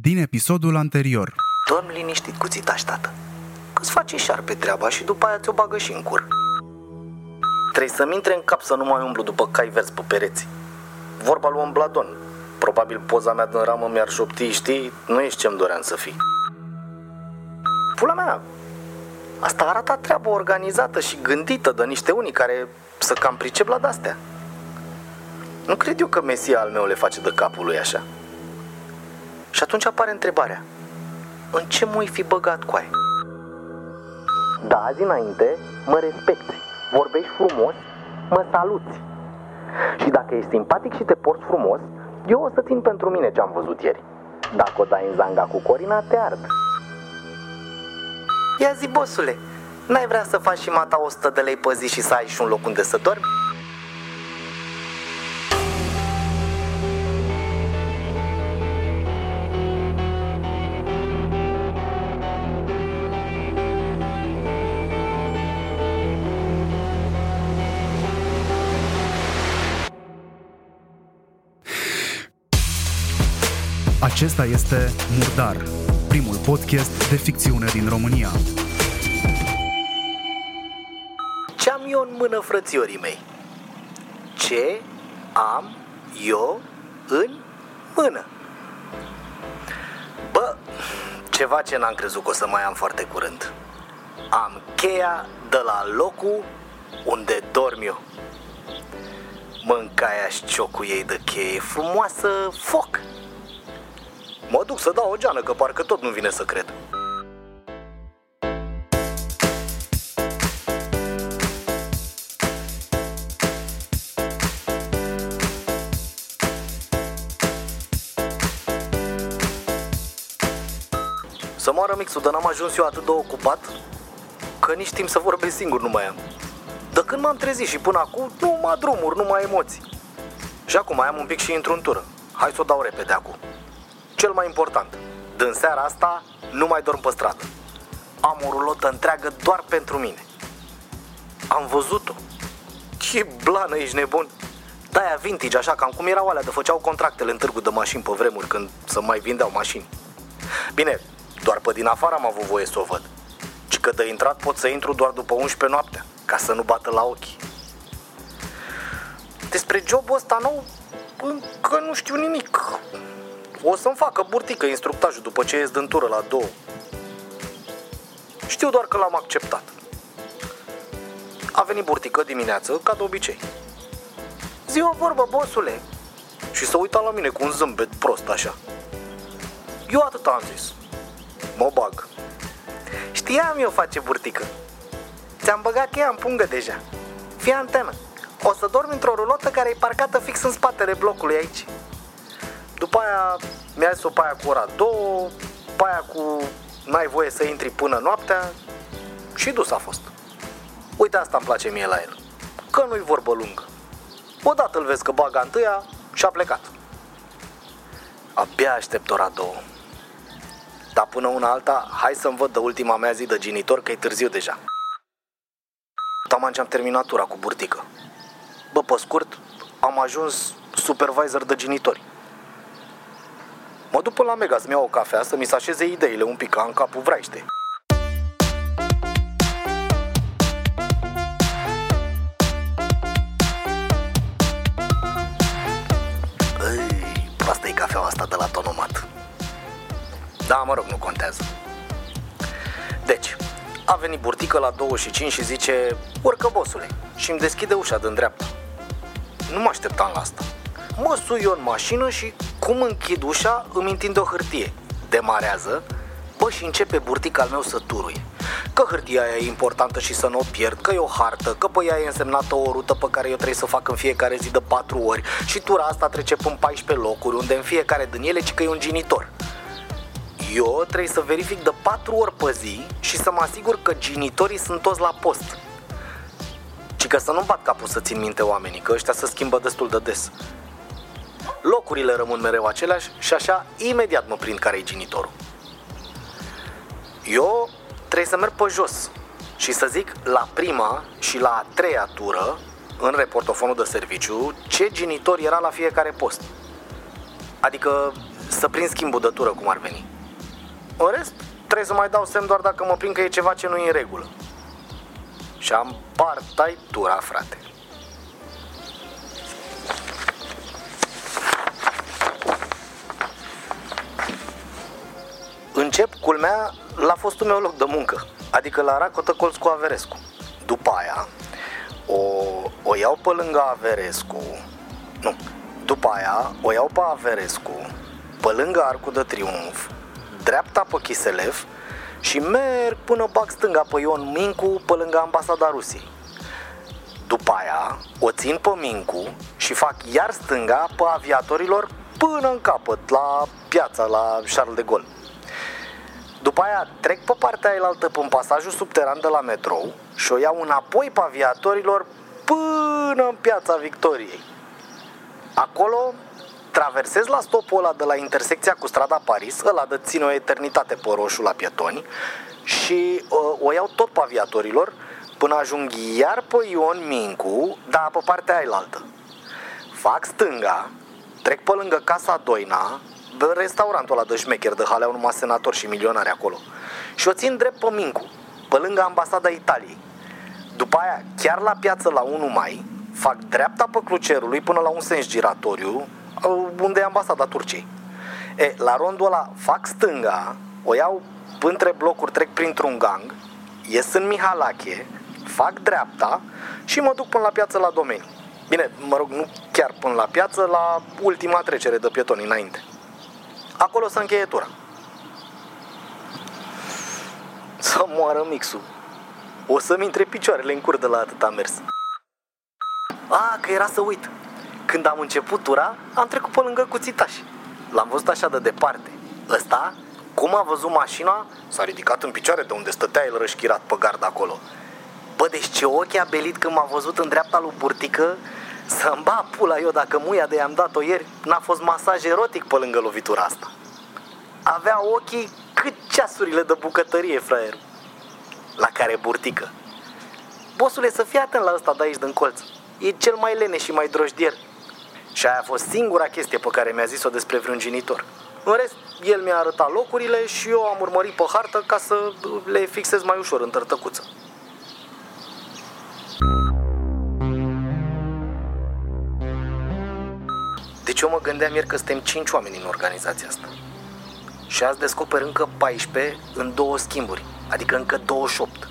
Din episodul anterior. Dorm liniștit cu țitaș, tată. Că-ți face șarpe treaba și după aia ți-o bagă și în cur. Trebuie să-mi intre în cap să nu mai umblu după cai verzi pe pereți. Vorba lui Bladon. Probabil poza mea din ramă mi-ar șopti, știi? Nu ești ce-mi doream să fii. Pula mea, asta arată treabă organizată și gândită de niște unii care să cam pricep la de-astea. Nu cred eu că Mesia al meu le face de capul lui așa. Și atunci apare întrebarea. În ce mă fi băgat cu aia? Da, azi înainte mă respecti, vorbești frumos, mă saluți. Și dacă ești simpatic și te porți frumos, eu o să țin pentru mine ce am văzut ieri. Dacă o dai în zanga cu Corina, te ard. Ia zi, bosule, n-ai vrea să faci și mata 100 de lei pe zi și să ai și un loc unde să dormi? Acesta este Murdar, primul podcast de ficțiune din România. Ce am eu în mână, frățiorii mei? Ce am eu în mână? Bă, ceva ce n-am crezut că o să mai am foarte curând. Am cheia de la locul unde dorm eu. Mâncaia și ciocul ei de cheie frumoasă foc. Mă duc să dau o geană, că parcă tot nu vine să cred. Să moară mixul, dar n-am ajuns eu atât de ocupat că nici timp să vorbesc singur nu mai am. De când m-am trezit și până acum, nu mai drumuri, nu mai emoții. Și acum mai am un pic și intru în tură. Hai să o dau repede acum cel mai important. Din seara asta nu mai dorm pe stradă. Am o rulotă întreagă doar pentru mine. Am văzut-o. Ce blană, ești nebun. De-aia vintage, așa, cam cum erau alea de făceau contractele în târgu de mașini pe vremuri când să mai vindeau mașini. Bine, doar pe din afară am avut voie să o văd. Ci că de intrat pot să intru doar după 11 noaptea, ca să nu bată la ochi. Despre jobul ăsta nou, încă nu știu nimic. O să-mi facă burtică instructajul după ce ies din tură la două. Știu doar că l-am acceptat. A venit burtică dimineață, ca de obicei. Zi o vorbă, bosule. Și să uita la mine cu un zâmbet prost așa. Eu atât am zis. Mă bag. Știam eu face burtică. Ți-am băgat cheia în pungă deja. Fii antenă. O să dormi într-o rulotă care e parcată fix în spatele blocului aici. După aia mi-a zis-o pe aia cu ora 2, pe aia cu n-ai voie să intri până noaptea și dus a fost. Uite asta îmi place mie la el, că nu-i vorbă lungă. Odată îl vezi că baga întâia și a plecat. Abia aștept ora 2. Dar până una alta, hai să-mi văd de ultima mea zi de genitor că e târziu deja. Taman ce am terminat tura cu burtică. Bă, pe scurt, am ajuns supervisor de genitori. Mă duc până la Mega să-mi iau o cafea, să mi se așeze ideile un pic, ca în capul vraiște. Ei, asta e cafeaua asta de la tonomat. Da, mă rog, nu contează. Deci, a venit burtică la 25 și zice Urcă, bosule, și îmi deschide ușa din dreapta. Nu mă așteptam la asta. Mă sui eu în mașină și cum închid ușa, îmi întind o hârtie. Demarează, bă, și începe burtica al meu să turuie. Că hârtia aia e importantă și să nu o pierd, că e o hartă, că pe ea e însemnată o rută pe care eu trebuie să o fac în fiecare zi de 4 ori și tura asta trece până 14 locuri, unde în fiecare din ele ci că e un genitor. Eu trebuie să verific de 4 ori pe zi și să mă asigur că genitorii sunt toți la post. Și că să nu bat capul să țin minte oamenii, că ăștia se schimbă destul de des locurile rămân mereu aceleași și așa imediat mă prind care e genitorul. Eu trebuie să merg pe jos și să zic la prima și la a treia tură în reportofonul de serviciu ce genitor era la fiecare post. Adică să prind schimbudătură cum ar veni. În rest, trebuie să mai dau semn doar dacă mă prind că e ceva ce nu e în regulă. Și am partai tura, frate. Încep, culmea, la fostul meu loc de muncă, adică la Racotă Colț cu Averescu. După aia, o, o iau pe lângă Averescu, nu, după aia o iau pe Averescu, pe lângă Arcul de Triunf, dreapta pe Chiselev și merg până bag stânga pe Ion Mincu pe lângă ambasada Rusiei. După aia o țin pe Mincu și fac iar stânga pe aviatorilor până în capăt, la piața, la Charles de Gaulle. După aia trec pe partea ailaltă pe pasajul subteran de la metrou și o iau înapoi pe aviatorilor până în piața Victoriei. Acolo traversez la stopul ăla de la intersecția cu strada Paris, ăla de ține o eternitate pe roșu la pietoni și uh, o iau tot pe aviatorilor până ajung iar pe Ion Mincu, dar pe partea ailaltă. Fac stânga, trec pe lângă Casa Doina, restaurantul ăla de șmecher, de haleau numai senatori și milionari acolo. Și o țin drept pe Mincu, pe lângă ambasada Italiei. După aia, chiar la piață la 1 mai, fac dreapta pe Clucerului până la un sens giratoriu, unde e ambasada Turciei. E, la rondul ăla fac stânga, o iau între blocuri, trec printr-un gang, ies în Mihalache, fac dreapta și mă duc până la piață la domenii. Bine, mă rog, nu chiar până la piață, la ultima trecere de pietoni înainte. Acolo să încheie tura. Să moară mixul. O să-mi intre picioarele în cur de la atâta mers. A, că era să uit. Când am început tura, am trecut pe lângă cuțitaș. L-am văzut așa de departe. Ăsta, cum a văzut mașina, s-a ridicat în picioare de unde stătea el rășchirat pe gard acolo. Bă, deci ce ochi a belit când m-a văzut în dreapta lui Burtică să-mi ba pula eu dacă muia de i-am dat-o ieri N-a fost masaj erotic pe lângă lovitura asta. Avea ochii cât ceasurile de bucătărie, fraier La care burtică. Bosule, să fii atent la ăsta de aici din colț. E cel mai lene și mai drojdier Și aia a fost singura chestie pe care mi-a zis-o despre vreun genitor. În rest, el mi-a arătat locurile și eu am urmărit pe hartă ca să le fixez mai ușor în tărtăcuță Deci eu mă gândeam ieri că suntem 5 oameni în organizația asta. Și azi descoper încă 14 în două schimburi, adică încă 28.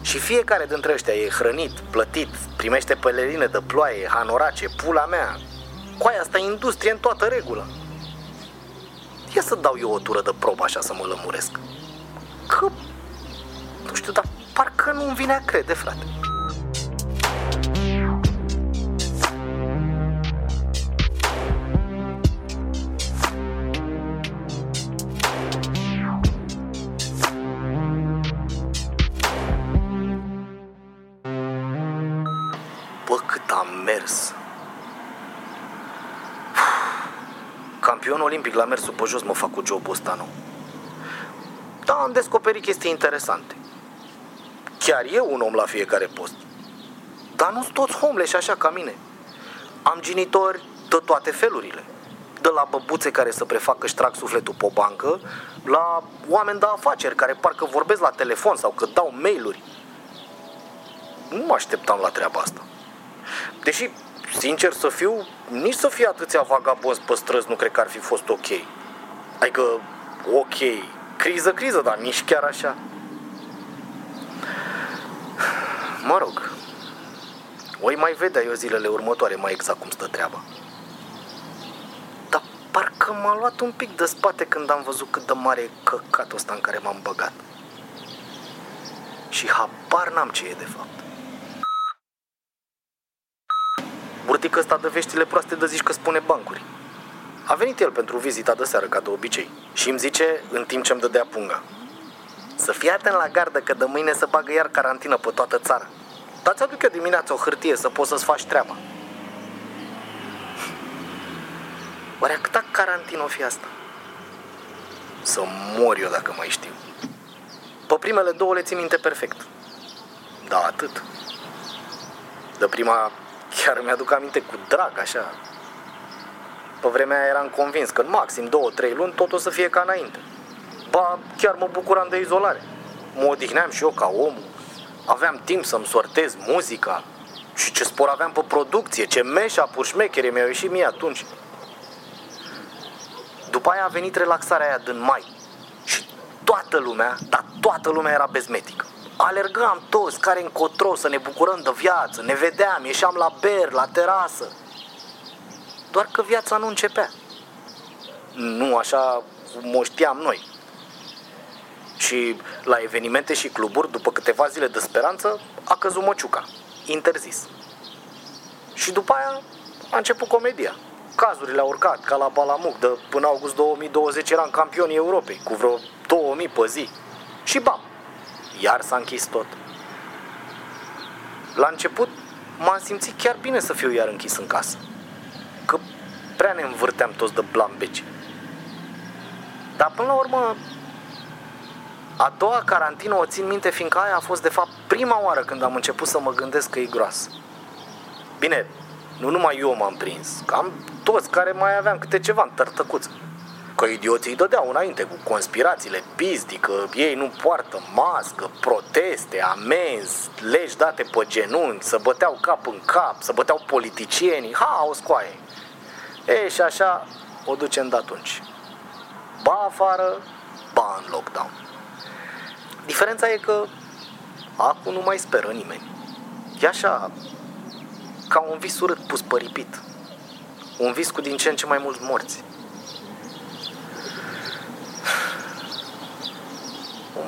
Și fiecare dintre ăștia e hrănit, plătit, primește pelerine de ploaie, hanorace, pula mea. Coaia asta e industrie în toată regulă. Ia să dau eu o tură de probă așa să mă lămuresc. Că, nu știu, dar parcă nu-mi vine a crede, frate. Olimpic la mersul pe jos mă fac cu jobul ăsta, nu? Da, am descoperit chestii interesante. Chiar eu un om la fiecare post. Dar nu sunt toți homeless așa ca mine. Am genitori de toate felurile. De la băbuțe care să prefac că își trag sufletul pe o bancă, la oameni de afaceri care parcă vorbesc la telefon sau că dau mail-uri. Nu mă așteptam la treaba asta. Deși, sincer să fiu, nici să fie atâția vagabonzi pe străzi nu cred că ar fi fost ok. Adică, ok, criză, criză, dar nici chiar așa. Mă rog, oi mai vedea eu zilele următoare mai exact cum stă treaba. Dar parcă m-a luat un pic de spate când am văzut cât de mare e căcatul ăsta în care m-am băgat. Și habar n-am ce e de fapt. Burtic ăsta de veștile proaste de zici că spune bancuri. A venit el pentru vizita de seară, ca de obicei, și îmi zice, în timp ce îmi dădea punga, să fii atent la gardă că de mâine să bagă iar carantină pe toată țara. Dar ți-aduc eu dimineața o hârtie să poți să-ți faci treaba. Oare câta carantină o fi asta? Să mor eu dacă mai știu. Pe primele două le țin minte perfect. Da, atât. De prima chiar mi-aduc aminte cu drag, așa. Pe vremea aia eram convins că în maxim 2-3 luni tot o să fie ca înainte. Ba, chiar mă bucuram de izolare. Mă odihneam și eu ca om. Aveam timp să-mi sortez muzica. Și ce spor aveam pe producție, ce meșa pușmechere mi-au ieșit mie atunci. După aia a venit relaxarea aia din mai. Și toată lumea, dar toată lumea era bezmetică. Alergam toți care încotro să ne bucurăm de viață, ne vedeam, ieșeam la ber, la terasă. Doar că viața nu începea. Nu așa cum o știam noi. Și la evenimente și cluburi, după câteva zile de speranță, a căzut măciuca. Interzis. Și după aia a început comedia. Cazurile au urcat, ca la Balamuc, de până august 2020 eram campionii Europei, cu vreo 2000 pe zi. Și bam, iar s-a închis tot. La început m-am simțit chiar bine să fiu iar închis în casă. Că prea ne învârteam toți de blambeci. Dar până la urmă, a doua carantină o țin minte fiindcă aia a fost de fapt prima oară când am început să mă gândesc că e groasă. Bine, nu numai eu m-am prins, cam toți care mai aveam câte ceva în tărtăcuță. Că idioții îi dădeau înainte cu conspirațiile pizdi, că ei nu poartă mască, proteste, amenzi, legi date pe genunchi, să băteau cap în cap, să băteau politicienii, ha, o scoaie. E, și așa o ducem de atunci. Ba afară, ba în lockdown. Diferența e că acum nu mai speră nimeni. E așa, ca un vis urât pus păripit. Un vis cu din ce în ce mai mulți morți.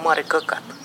Mare căcat.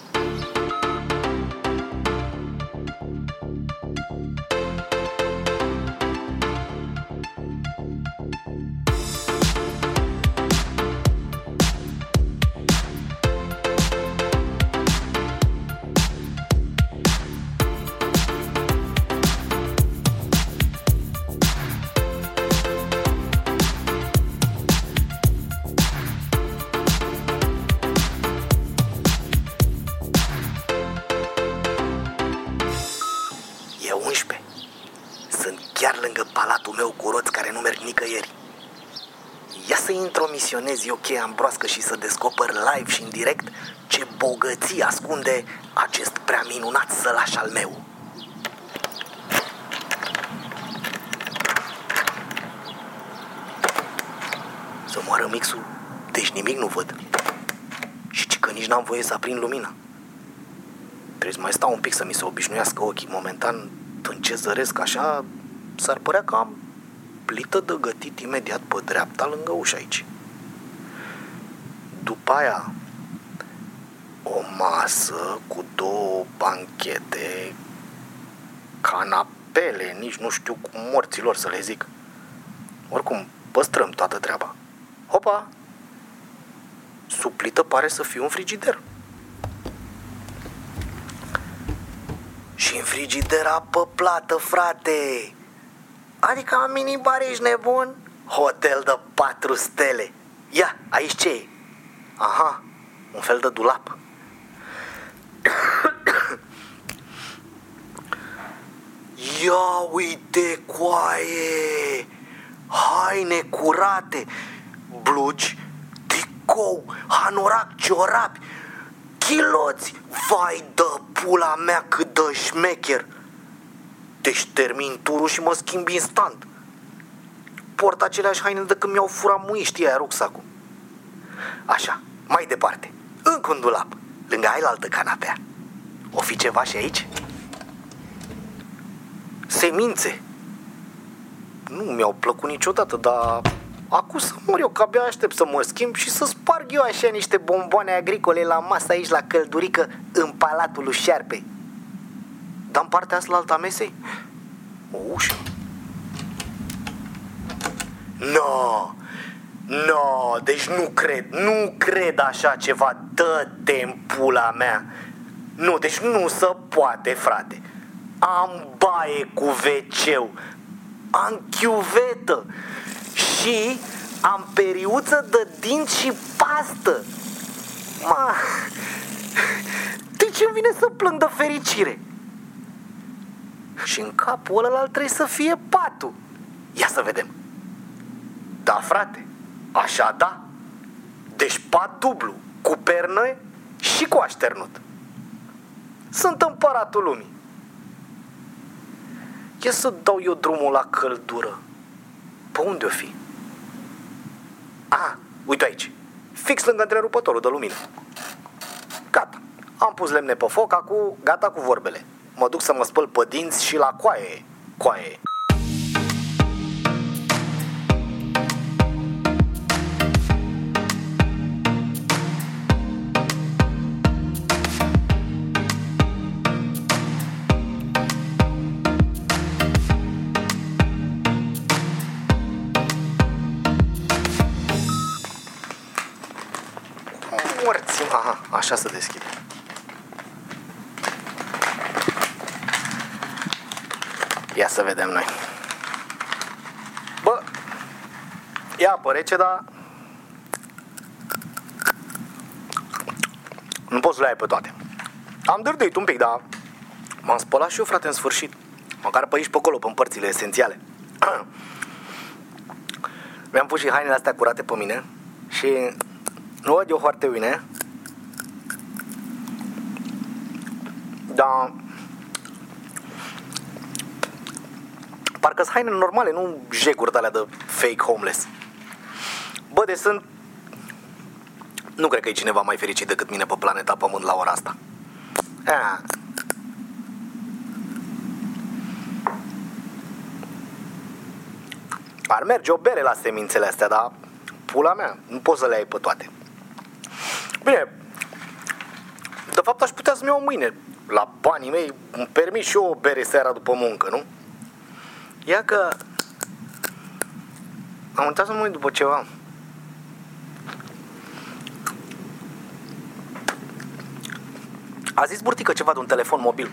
Intromisionez eu cheia în broască și să descoper live și în direct ce bogății ascunde acest prea minunat sălaș al meu. Să moară mixul, deci nimic nu văd. Și ci că nici n-am voie să aprind lumina. Trebuie să mai stau un pic să mi se obișnuiască ochii. Momentan, în ce zăresc așa, s-ar părea că am plită de gătit imediat pe dreapta lângă ușa aici. După aia, o masă cu două banchete, canapele, nici nu știu cum morților să le zic. Oricum, păstrăm toată treaba. Hopa! Sub plită pare să fie un frigider. Și în frigidera pe plată, frate Adică am minibar, ești nebun? Hotel de patru stele Ia, aici ce e? Aha, un fel de dulap. Ia uite coaie! Haine curate! Blugi, tricou, hanorac, ciorapi! Chiloți, vai de pula mea cât de șmecher! Deci termin turul și mă schimb instant. Port aceleași haine de când mi-au furat muiștii aia rucsacul Așa, mai departe Încă un dulap, lângă ailaltă canapea O fi ceva și aici? Semințe Nu mi-au plăcut niciodată, dar Acum să mor eu, că abia aștept să mă schimb și să sparg eu așa niște bomboane agricole la masă aici la căldurică în palatul lui Șarpe. Dar în partea asta la alta mesei? O ușă. No, no, deci nu cred, nu cred așa ceva, dă-te în pula mea. Nu, deci nu se poate, frate. Am baie cu wc am chiuvetă, și am periuță de dinți și pastă. Ma, de ce îmi vine să plâng de fericire? Și în capul ălălalt trebuie să fie patul. Ia să vedem. Da, frate, așa da. Deci pat dublu, cu pernă și cu așternut. Sunt împăratul lumii. Ia să dau eu drumul la căldură. Pe unde o fi? A, uite aici. Fix lângă întrerupătorul de lumină. Gata. Am pus lemne pe foc, acum gata cu vorbele. Mă duc să mă spăl pe dinți și la coaie. Coaie. Ia să vedem noi. Bă, ia apă rece, dar nu poți să le ai pe toate. Am dârdâit un pic, dar m-am spălat și eu, frate, în sfârșit. Măcar pe aici, pe acolo, pe părțile esențiale. Mi-am pus și hainele astea curate pe mine și nu văd eu foarte bine. Dar parcă sunt haine normale, nu jeguri de alea de fake homeless. Bă, de sunt... Nu cred că e cineva mai fericit decât mine pe planeta Pământ la ora asta. A. Ar merge o bere la semințele astea, dar pula mea, nu poți să le ai pe toate. Bine, de fapt aș putea să-mi iau mâine, la banii mei, îmi permit și eu o bere seara după muncă, nu? Ia că am uitat să mă uit după ceva. A zis Burtică ceva de un telefon mobil.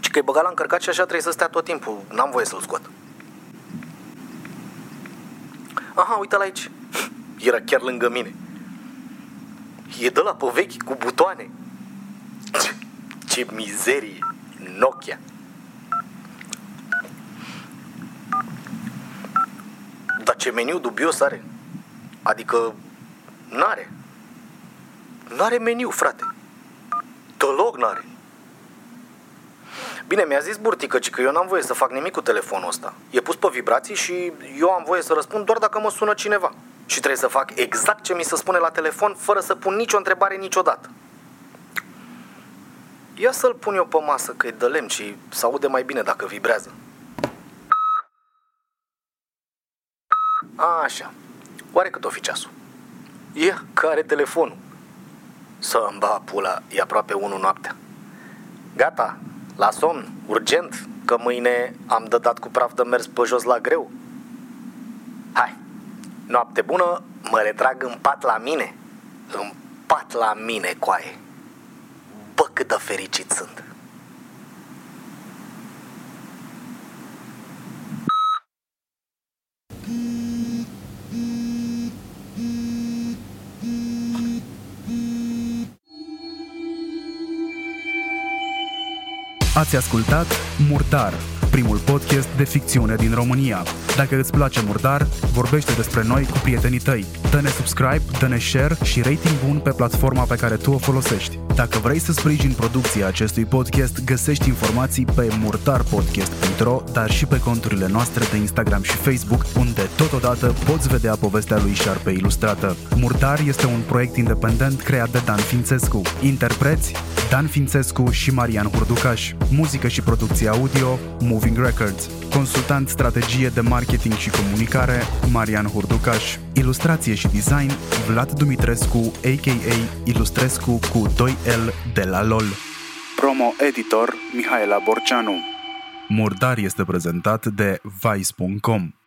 Și că e băgat la încărcat și așa trebuie să stea tot timpul. N-am voie să-l scot. Aha, uite-l aici. Era chiar lângă mine. E de la pe vechi cu butoane. Ce, ce mizerie. Nokia. Dar ce meniu dubios are. Adică n-are. N-are meniu, frate. Deloc n-are. Bine, mi-a zis Burtică că eu n-am voie să fac nimic cu telefonul ăsta. E pus pe vibrații și eu am voie să răspund doar dacă mă sună cineva. Și trebuie să fac exact ce mi se spune la telefon, fără să pun nicio întrebare niciodată. Ia să-l pun eu pe masă, că e de lemn și se aude mai bine dacă vibrează. Așa. Oare cât o fi ceasul? Ia, care telefonul? Să-mi ba pula, e aproape 1 noaptea. Gata, la somn, urgent, că mâine am dădat cu praf de mers pe jos la greu. Hai, noapte bună, mă retrag în pat la mine. În pat la mine, coaie. Bă, cât de fericit sunt. Ați ascultat Murdar, primul podcast de ficțiune din România. Dacă îți place Murdar, vorbește despre noi cu prietenii tăi. Dă-ne subscribe, dă-ne share și rating bun pe platforma pe care tu o folosești. Dacă vrei să sprijini producția acestui podcast, găsești informații pe murdarpodcast.ro, dar și pe conturile noastre de Instagram și Facebook, unde totodată poți vedea povestea lui Șarpe ilustrată. Murdar este un proiect independent creat de Dan Fințescu. Interpreți Dan Fințescu și Marian Hurducaș. Muzică și producție audio Moving Records. Consultant strategie de marketing și comunicare Marian Hurducaș. Ilustrație și design Vlad Dumitrescu, a.k.a. Ilustrescu cu 2L de la LOL. Promo editor Mihaela Borceanu. Murdar este prezentat de Vice.com.